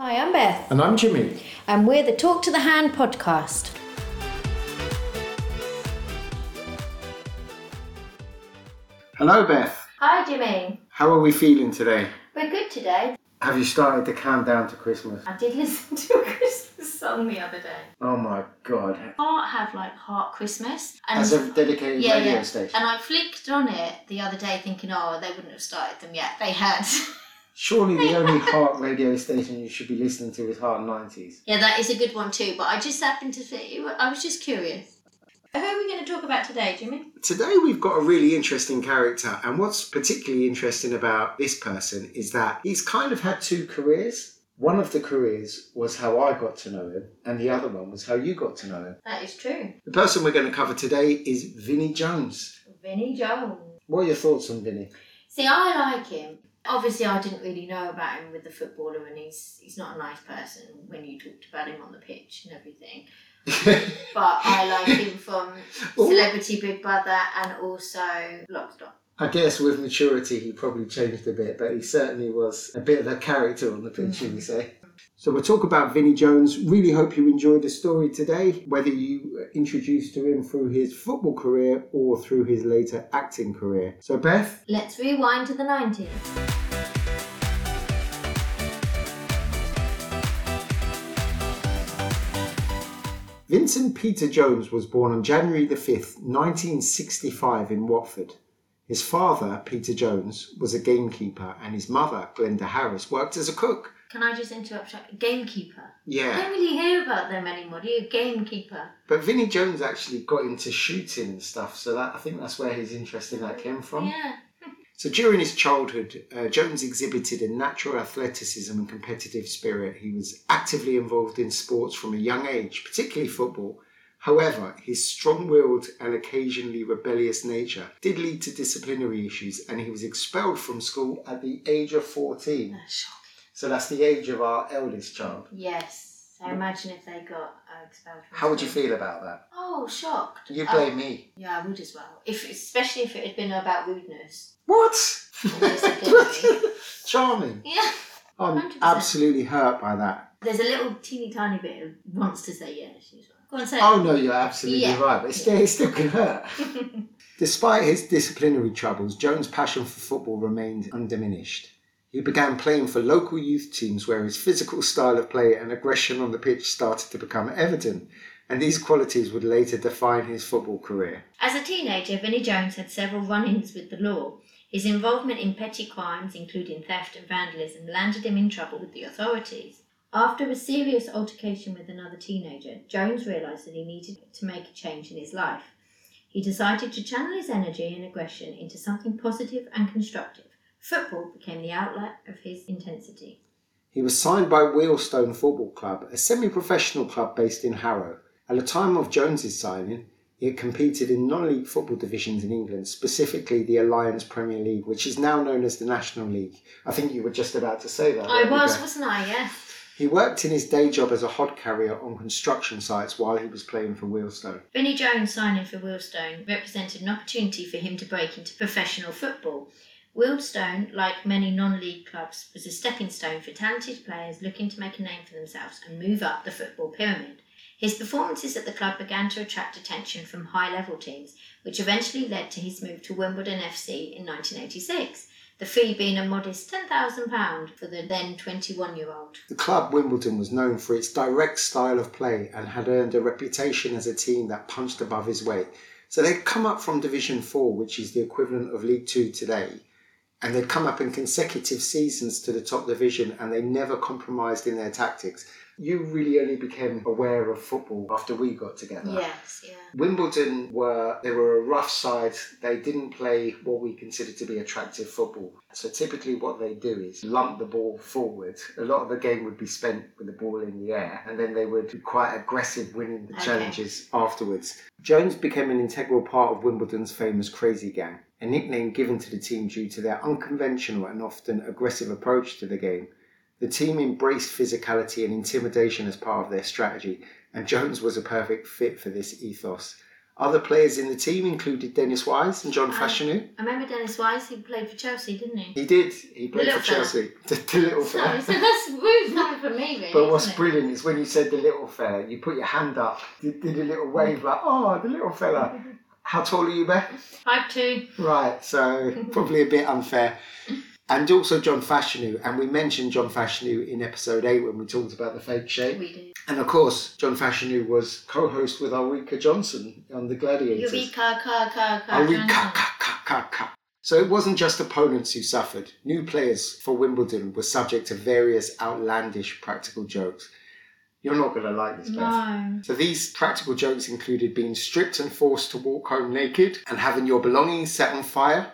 Hi, I'm Beth, And I'm Jimmy. and we're the Talk to the Hand podcast. Hello, Beth. Hi, Jimmy. How are we feeling today? We're good today. Have you started to count down to Christmas? I did listen to a Christmas song the other day. Oh my god. Heart have like Heart Christmas, and As a dedicated yeah, radio yeah. station. And I flicked on it the other day, thinking, oh, they wouldn't have started them yet. They had. Surely the only heart radio station you should be listening to is Heart 90s. yeah, that is a good one too. But I just happened to see. I was just curious. Who are we going to talk about today, Jimmy? Today we've got a really interesting character, and what's particularly interesting about this person is that he's kind of had two careers. One of the careers was how I got to know him, and the other one was how you got to know him. That is true. The person we're going to cover today is Vinnie Jones. Vinnie Jones. What are your thoughts on Vinnie? See, I like him. Obviously, I didn't really know about him with the footballer, and he's he's not a nice person when you talked about him on the pitch and everything. But I like him from Celebrity Big Brother and also Lockstock. I guess with maturity, he probably changed a bit, but he certainly was a bit of a character on the pitch, mm. should we say. So we'll talk about Vinnie Jones. Really hope you enjoyed the story today, whether you were introduced to him through his football career or through his later acting career. So Beth, Let's rewind to the 90s. Vincent Peter Jones was born on January the 5th, 1965 in Watford. His father, Peter Jones, was a gamekeeper and his mother, Glenda Harris, worked as a cook. Can I just interrupt? Gamekeeper. Yeah. I don't really hear about them anymore, do you? Gamekeeper. But Vinnie Jones actually got into shooting and stuff, so that I think that's where his interest in that came from. Yeah. So during his childhood, uh, Jones exhibited a natural athleticism and competitive spirit. He was actively involved in sports from a young age, particularly football. However, his strong-willed and occasionally rebellious nature did lead to disciplinary issues, and he was expelled from school at the age of 14. That's shocking. So that's the age of our eldest child. Yes. So imagine if they got uh, expelled from How would you school. feel about that? Oh, shocked. You blame me. Yeah, I would as well. If especially if it had been about rudeness. What? Charming. Yeah. I'm 100%. absolutely hurt by that. There's a little teeny tiny bit of wants to say yes. Go on, say. it. Oh no, you're absolutely Yeah. right, but it still, it still can hurt. Despite his disciplinary troubles, Jones' passion for football remained undiminished. He began playing for local youth teams where his physical style of play and aggression on the pitch started to become evident, and these qualities would later define his football career. As a teenager, Vinnie Jones had several run-ins with the law. His involvement in petty crimes, including theft and vandalism, landed him in trouble with the authorities. After a serious altercation with another teenager, Jones realised that he needed to make a change in his life. He decided to channel his energy and aggression into something positive and constructive. Football became the outlet of his intensity. He was signed by Wealdstone Football Club, a semi professional club based in Harrow. At the time of Jones's signing, he had competed in non league football divisions in England, specifically the Alliance Premier League, which is now known as the National League. I think you were just about to say that. I was, wasn't I? Yes. He worked in his day job as a hod carrier on construction sites while he was playing for Wealdstone. Vinnie Jones signing for Wealdstone represented an opportunity for him to break into professional football. Wealdstone, like many non league clubs, was a stepping stone for talented players looking to make a name for themselves and move up the football pyramid. His performances at the club began to attract attention from high level teams, which eventually led to his move to Wimbledon FC in 1986, the fee being a modest £10,000 for the then 21 year old. The club Wimbledon was known for its direct style of play and had earned a reputation as a team that punched above his weight. So they'd come up from Division 4, which is the equivalent of League 2 today, and they'd come up in consecutive seasons to the top division and they never compromised in their tactics. You really only became aware of football after we got together. Yes, yeah. Wimbledon were they were a rough side. They didn't play what we consider to be attractive football. So typically, what they do is lump the ball forward. A lot of the game would be spent with the ball in the air, and then they would be quite aggressive, winning the Okay. challenges afterwards. Jones became an integral part of Wimbledon's famous Crazy Gang, a nickname given to the team due to their unconventional and often aggressive approach to the game. The team embraced physicality and intimidation as part of their strategy, and Jones was a perfect fit for this ethos. Other players in the team included Dennis Wise and John Oh. Fashanu. I remember Dennis Wise, he played for Chelsea, didn't he? He did. He played for fella. Chelsea. The, the little fella. so that's rude from me, really. But what's brilliant is when you said the little fella, you put your hand up, you did a little wave like, oh, the little fella. How tall are you, Beth? Five two. Right, so probably a bit unfair. And also John Fashanu, and we mentioned John Fashanu in episode 8 when we talked about the fake shape. We do. And of course, John Fashanu was co host with Ulrika Jonsson on The Gladiators. Eureka, ka, ka, ka, Ulrika, ka, ka, ka, ka. So it wasn't just opponents who suffered. New players for Wimbledon were subject to various outlandish practical jokes. You're not going to like this. No. So these practical jokes included being stripped and forced to walk home naked and having your belongings set on fire,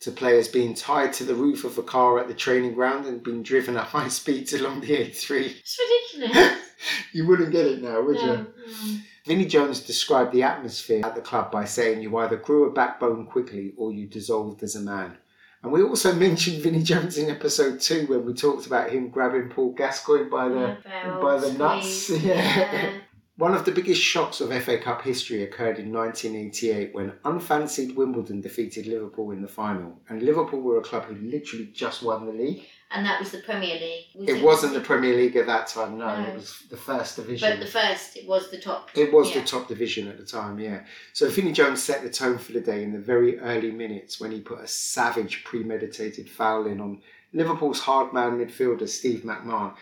to players being tied to the roof of a car at the training ground and being driven at high speeds along the A3. It's ridiculous. you wouldn't get it now, would no, you? no. Vinnie Jones described the atmosphere at the club by saying you either grew a backbone quickly or you dissolved as a man. And we also mentioned Vinnie Jones in episode two when we talked about him grabbing Paul Gascoigne by the Yeah, by the nuts. Yeah. One of the biggest shocks of FA Cup history occurred in 1988 when unfancied Wimbledon defeated Liverpool in the final. And Liverpool were a club who literally just won the league. And that was the Premier League. Was It wasn't the Premier League at that time, no, No. it was the first division. But the first, it was the top. It was Yeah. the top division at the time, yeah. So Vinnie Jones set the tone for the day in the very early minutes when he put a savage, premeditated foul in on Liverpool's hard man midfielder Steve McMahon.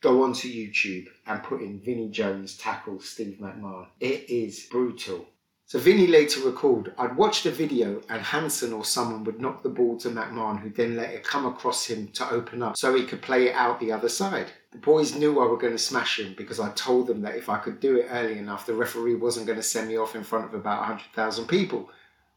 Go onto YouTube and put in Vinnie Jones tackles Steve McMahon. It is brutal. So Vinnie later recalled, I'd watch the video and Hansen or someone would knock the ball to McMahon who then let it come across him to open up so he could play it out the other side. The boys knew I were going to smash him because I told them that if I could do it early enough, the referee wasn't going to send me off in front of about 100,000 people.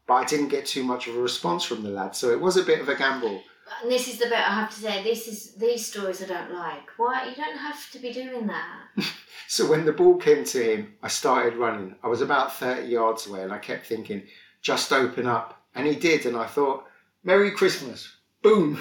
But I didn't get too much of a response from the lad, so it was a bit of a gamble. And this is the bit I have to say. This is these stories I don't like. Why you don't have to be doing that? So when the ball came to him, I started running. I was about 30 yards away and I kept thinking, just open up. And he did, and I thought, Merry Christmas. Boom.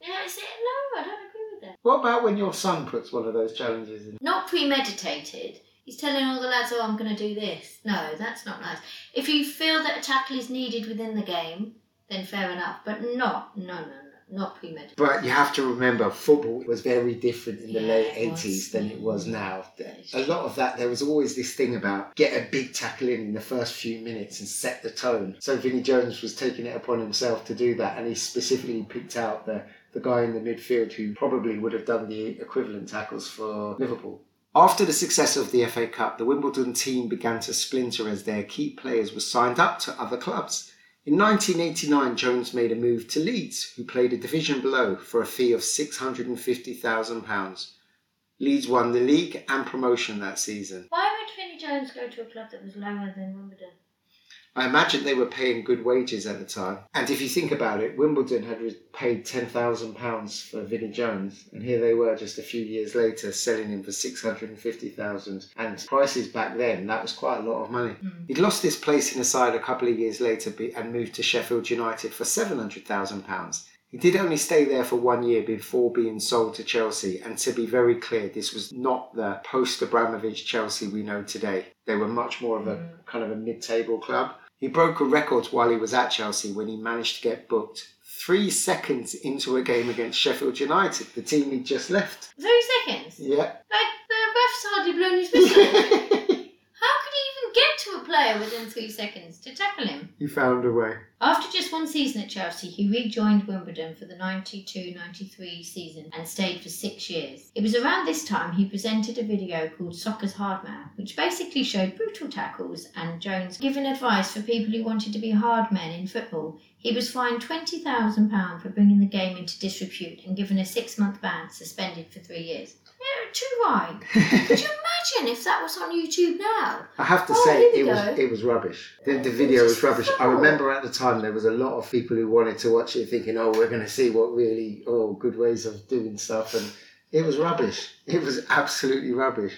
Yeah, I said no. I don't agree with that. What about when your son puts one of those challenges in? Not premeditated. He's telling all the lads, "Oh, I'm going to do this." No, that's not nice. If you feel that a tackle is needed within the game, then fair enough. But not, no, no, no, not premeditated. But you have to remember, football was very different in the Yeah, late 80s than it was now. A lot of that, there was always this thing about get a big tackle in in the first few minutes and set the tone. So Vinnie Jones was taking it upon himself to do that, and he specifically picked out the, the guy in the midfield who probably would have done the equivalent tackles for Liverpool. After the success of the FA Cup, the Wimbledon team began to splinter as their key players were signed up to other clubs. In 1989, Jones made a move to Leeds, who played a division below for a fee of £650,000. Leeds won the league and promotion that season. Why would Vinnie Jones go to a club that was lower than Wimbledon? I imagine they were paying good wages at the time. And if you think about it, Wimbledon had paid £10,000 for Vinnie Jones, and here they were just a few years later selling him for 650000 And prices back then, that was quite a lot of money. Mm. He'd lost his place in the side a couple of years later and moved to Sheffield United for £700,000. He did only stay there for one year before being sold to Chelsea, and to be very clear, this was not the post Abramovich Chelsea we know today. They were much more of a Mm. kind of a mid table club. He broke a record while he was at Chelsea when he managed to get booked three seconds into a game against Sheffield United, the team he'd just left. Three seconds. Yeah. Like the ref's hardly blown his whistle. How could he even get to a player within three seconds to tackle him? he found a way. After just one season at Chelsea, he rejoined Wimbledon for the 92 93 season and stayed for six years. It was around this time he presented a video called Soccer's Hard Man, which basically showed brutal tackles and Jones giving advice for people who wanted to be hard men in football. He was fined £20,000 for bringing the game into disrepute and given a six month ban, suspended for three years. Yeah, too right. Could you imagine if that was on YouTube now? I have to Oh, say, it was go. it was rubbish. The, the video was rubbish. I remember at the time there was a lot of people who wanted to watch it, thinking, "Oh, we're going to see what really oh good ways of doing stuff," and it was rubbish. It was absolutely rubbish.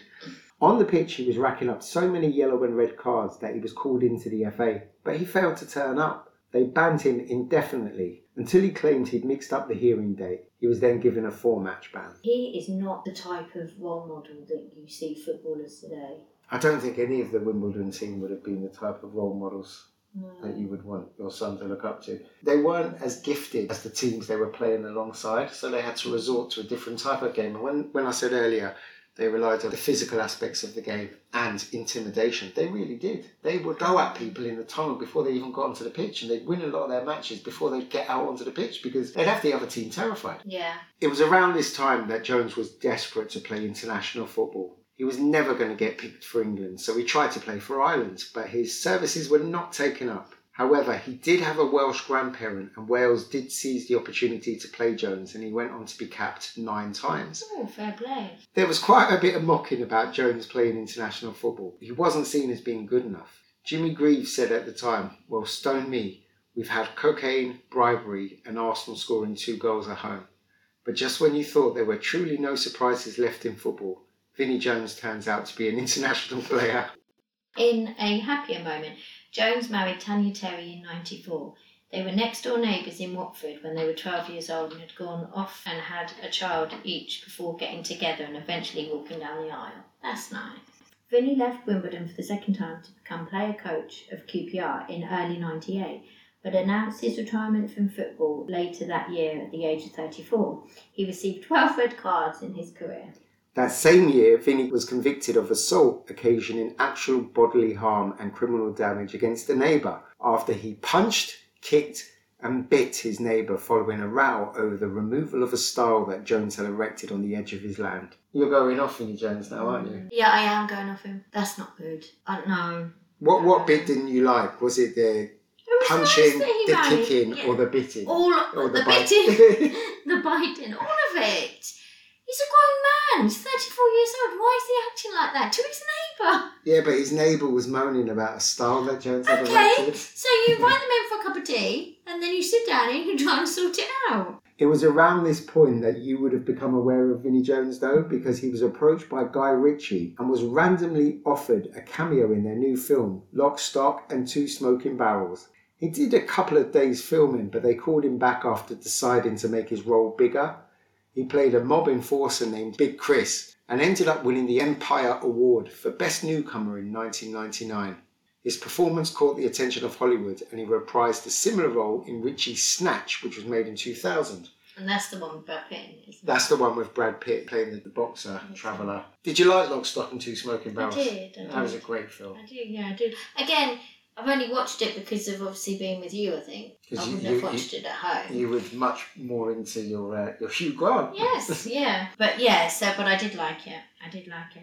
On the pitch, he was racking up so many yellow and red cards that he was called into the FA, but he failed to turn up. They banned him indefinitely until he claimed he'd mixed up the hearing date. He was then given a four-match ban. He is not the type of role model that you see footballers today. I don't think any of the Wimbledon team would have been the type of role models Mm. that you would want your son to look up to. They weren't as gifted as the teams they were playing alongside, so they had to resort to a different type of game. And when, when I said earlier, they relied on the physical aspects of the game and intimidation. They really did. They would go at people in the tunnel before they even got onto the pitch, and they'd win a lot of their matches before they'd get out onto the pitch because they'd have the other team terrified. Yeah. It was around this time that Jones was desperate to play international football. He was never going to get picked for England, so he tried to play for Ireland, but his services were not taken up. However, he did have a Welsh grandparent, and Wales did seize the opportunity to play Jones, and he went on to be capped nine times. Oh, fair play. There was quite a bit of mocking about Jones playing international football. He wasn't seen as being good enough. Jimmy Greaves said at the time, Well, stone me. We've had cocaine, bribery, and Arsenal scoring two goals at home. But just when you thought there were truly no surprises left in football, Vinnie Jones turns out to be an international player. In a happier moment, Jones married Tanya Terry in 94. They were next door neighbours in Watford when they were 12 years old and had gone off and had a child each before getting together and eventually walking down the aisle. That's nice. Vinnie left Wimbledon for the second time to become player coach of QPR in early 98, but announced his retirement from football later that year at the age of 34. He received 12 red cards in his career. That same year, Vinnie was convicted of assault occasioning actual bodily harm and criminal damage against a neighbour after he punched, kicked, and bit his neighbour following a row over the removal of a stile that Jones had erected on the edge of his land. You're going off, Vinnie Jones, now, aren't you? Yeah, I am going off him. That's not good. I don't know. What what bit didn't you like? Was it the It was punching, nice the kicking, yeah. or the biting? all Or the, bite? biting, the biting, all of it. He's a grown man. He's 34 years old. Why is he acting like that to his neighbour? yeah, but his neighbour was moaning about a stile that Jones had Okay, erected. so you invite them in for a cup of tea, and then you sit down and you try and sort it out. It was around this point that you would have become aware of Vinnie Jones, though, because he was approached by Guy Ritchie and was randomly offered a cameo in their new film, Lock, Stock, and Two Smoking Barrels. He did a couple of days filming, but they called him back after deciding to make his role bigger. He played a mob enforcer named Big Chris and ended up winning the Empire Award for Best Newcomer in 1999. His performance caught the attention of Hollywood and he reprised a similar role in Ritchie's Snatch, which was made in 2000. And that's the one with Brad Pitt, in, isn't That's the one with Brad Pitt playing the, the boxer traveller. Did you like Lock, Stock and Two Smoking it? I Barrels? did. I That was a great film. I do, yeah, I do. Again, I've only watched it because of obviously being with you, I think. I you- wouldn't you- have watched it at home. You were much more into your uh, your Hugh Grant. Yes, yeah. But yeah, so but I did like it. I did like it.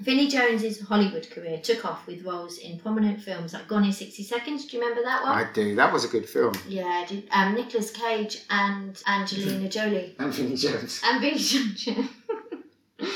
Vinnie Jones's Hollywood career took off with roles in prominent films like Gone in 60 Seconds. Do you remember that one? I do. That was a good film. Yeah, I did. Um, Nicolas Cage and Angelina Jolie. Anthony Jones. And Vinnie Jones.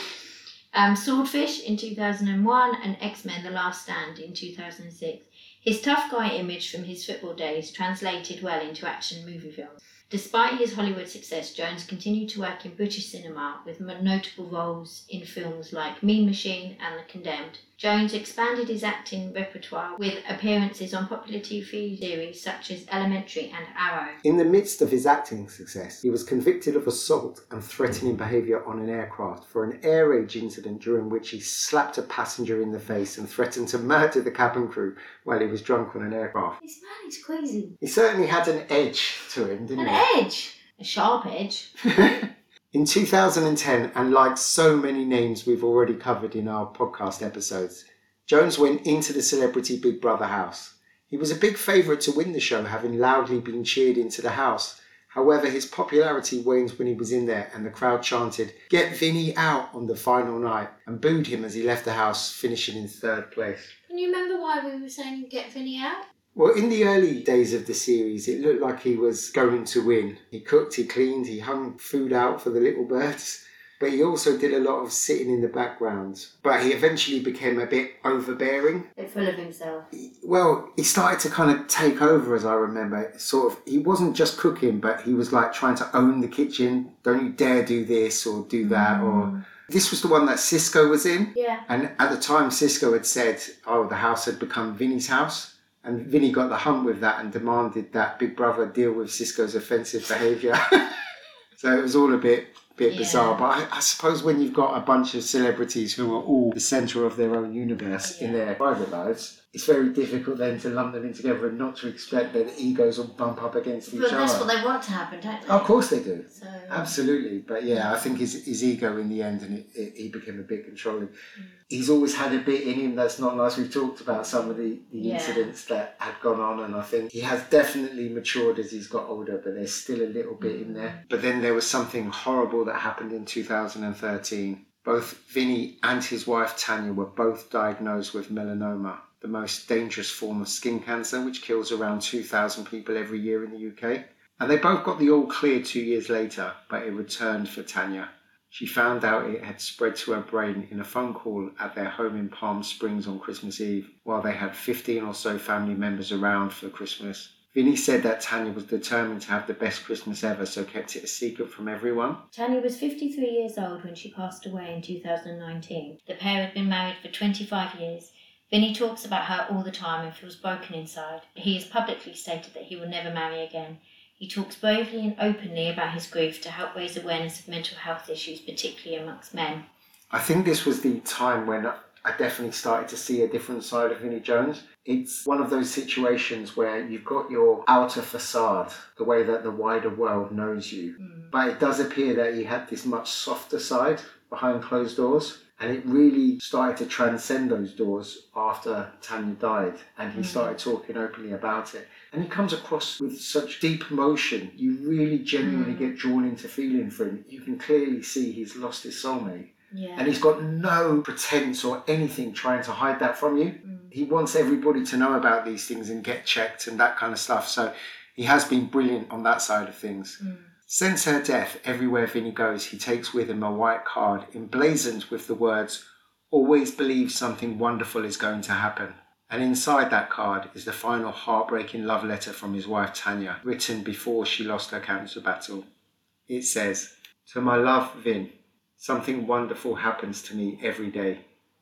um, Swordfish in 2001 and X Men The Last Stand in 2006. His tough guy image from his football days translated well into action movie films. Despite his Hollywood success, Jones continued to work in British cinema with notable roles in films like Mean Machine and The Condemned. Jones expanded his acting repertoire with appearances on popular TV series such as Elementary and Arrow. In the midst of his acting success, he was convicted of assault and threatening behaviour on an aircraft for an air rage incident during which he slapped a passenger in the face and threatened to murder the cabin crew while he was drunk on an aircraft. This man is crazy. He certainly had an edge to him, didn't An he? An edge. A sharp edge. In 2010, and like so many names we've already covered in our podcast episodes, Jones went into the celebrity Big Brother house. He was a big favourite to win the show, having loudly been cheered into the house. However, his popularity waned when he was in there, and the crowd chanted, Get Vinnie out on the final night, and booed him as he left the house, finishing in third place. Can you remember why we were saying get Vinnie out? Well, in the early days of the series, it looked like he was going to win. He cooked, he cleaned, he hung food out for the little birds, but he also did a lot of sitting in the background. But he eventually became a bit overbearing. Bit full of himself. Well, he started to kind of take over, as I remember. Sort of, he wasn't just cooking, but he was like trying to own the kitchen. Don't you dare do this or do that. Or mm. this was the one that Sisqó was in. Yeah. And at the time, Sisqó had said, "Oh, the house had become Vinnie's house," and Vinnie got the hump with that and demanded that Big Brother deal with Sisqó's offensive behaviour. so it was all a bit bit Yeah. bizarre. But I, I suppose when you've got a bunch of celebrities who are all the centre of their own universe in their private lives, it's very difficult then to lump them in together and not to expect that egos will bump up against each But that's other. what they want to happen, don't they? Of course they do. So, Absolutely, but yeah, I think his, his ego in the end, and it, it, he became a bit controlling. Mm. He's always had a bit in him that's not nice. We've talked about some of the, the Yeah. incidents that had gone on, and I think he has definitely matured as he's got older, but there's still a little bit in there. But then there was something horrible that happened in 2013. Both Vinnie and his wife Tanya were both diagnosed with melanoma, the most dangerous form of skin cancer, which kills around 2,000 people every year in the UK. And they both got the all clear two years later, but it returned for Tanya. She found out it had spread to her brain in a phone call at their home in Palm Springs on Christmas Eve, while they had 15 or so family members around for Christmas. Vinnie said that Tanya was determined to have the best Christmas ever, so kept it a secret from everyone. Tanya was 53 years old when she passed away in 2019. The pair had been married for 25 years. Vinnie talks about her all the time and feels broken inside. He has publicly stated that he will never marry again. He talks bravely and openly about his grief to help raise awareness of mental health issues, particularly amongst men. I think this was the time when I definitely started to see a different side of Vinnie Jones. It's one of those situations where you've got your outer facade, the way that the wider world knows you, mm. but it does appear that he had this much softer side behind closed doors. And it really started to transcend those doors after Tanya died, and he mm. started talking openly about it. And he comes across with such deep emotion. You really genuinely mm. get drawn into feeling for him. You can clearly see he's lost his soulmate. Yeah. And he's got no pretense or anything trying to hide that from you. Mm. He wants everybody to know about these things and get checked and that kind of stuff. So he has been brilliant on that side of things. Mm. Since her death, everywhere Vinnie goes, he takes with him a white card emblazoned with the words, Always believe something wonderful is going to happen. And inside that card is the final heartbreaking love letter from his wife Tanya, written before she lost her cancer battle. It says, To my love, Vin, something wonderful happens to me every day.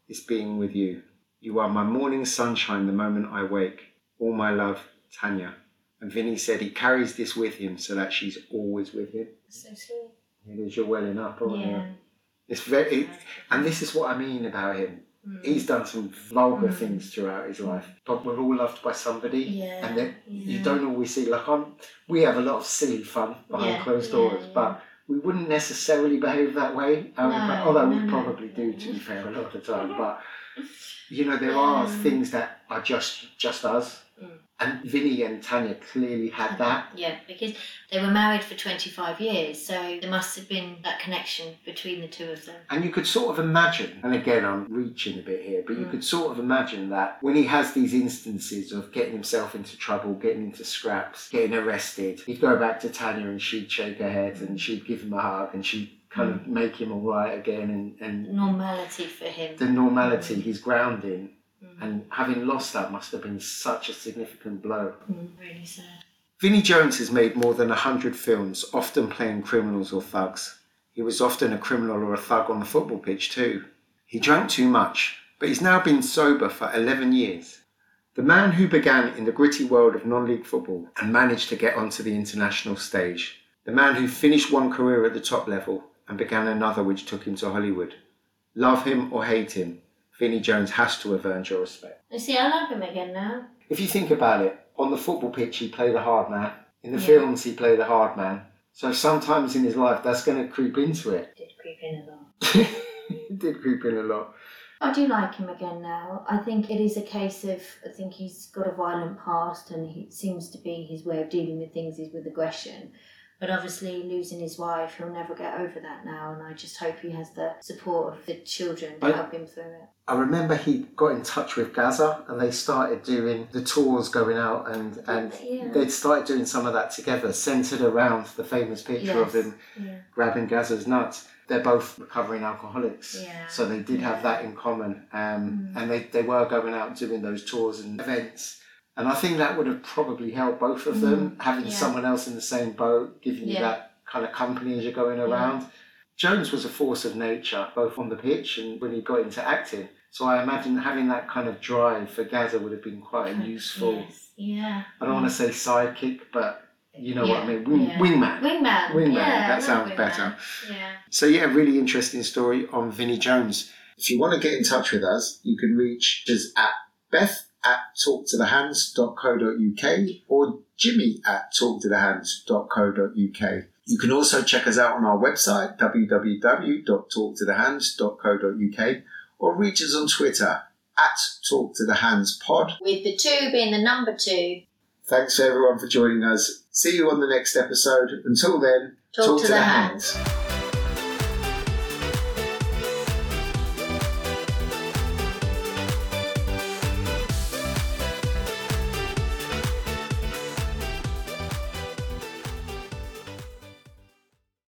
It's being with you. You are my morning sunshine the moment I wake. All my love, Tanya. And Vinnie said he carries this with him so that she's always with him. So sweet. It is you're welling up, aren't you? Yeah. It's very, it, and this is what I mean about him. He's done some vulgar things throughout his life, but we're all loved by somebody, Yeah, and that you don't always see. Like I'm, we have a lot of silly fun behind Yeah, closed yeah, doors, yeah. but we wouldn't necessarily behave that way. Mean, No, but- although we no, no. probably do, to be fair, a lot of the time. But you know, there are Um, things that are just just us. And Vinnie and Tanya clearly had that. Yeah, because they were married for 25 years, so there must have been that connection between the two of them. And you could sort of imagine, and again, I'm reaching a bit here, but you Mm. could sort of imagine that when he has these instances of getting himself into trouble, getting into scraps, getting arrested, he'd go back to Tanya and she'd shake her head and she'd give him a hug and she'd kind of make him all right again and, and Normality for him. the normality, he's grounding. Mm. And having lost that must have been such a significant blow. Mm, really sad. Vinnie Jones has made more than 100 films, often playing criminals or thugs. He was often a criminal or a thug on the football pitch too. He drank too much, but he's now been sober for 11 years. The man who began in the gritty world of non league football and managed to get onto the international stage. The man who finished one career at the top level and began another which took him to Hollywood. Love him or hate him, Vinnie Jones has to have earned your respect. You see, I like him again now. If you think about it, on the football pitch he played a hard man. In the Yeah. films he played a hard man. So sometimes in his life that's going to creep into it. Did creep in a lot. it did creep in a lot. I do like him again now. I think it is a case of I think he's got a violent past, and he it seems to be his way of dealing with things is with aggression. But obviously, losing his wife, he'll never get over that now, and I just hope he has the support of the children to I- help him through it. I remember he got in touch with Gazza and they started doing the tours going out and, and Yeah. they'd started doing some of that together, centered around the famous picture of Yes. him Yeah. grabbing Gazza's nuts. They're both recovering alcoholics. Yeah. So they did have that in common. Um, Mm. And they, they were going out doing those tours and events. And I think that would have probably helped both of them, having Mm. Yeah. someone else in the same boat, giving you that kind of company as you're going around. Jones was a force of nature, both on the pitch and when he got into acting. So I imagine having that kind of drive for Gazza would have been quite a useful, Yes. Yeah. I don't want to say sidekick, but You know what I mean? Wing, yeah. Wingman. Wingman. Wingman, Yeah, that sounds Wingman. better. Yeah. So yeah, really interesting story on Vinnie Jones. If you want to get in touch with us, you can reach us at Beth at talktothehands.co.uk or Jimmy at talktothehands.co.uk. You can also check us out on our website www.talktothehands.co.uk or reach us on Twitter at talktothehandspod. With the two being the number two, Thanks everyone for joining us. See you on the next episode. Until then, talk, to, the hands.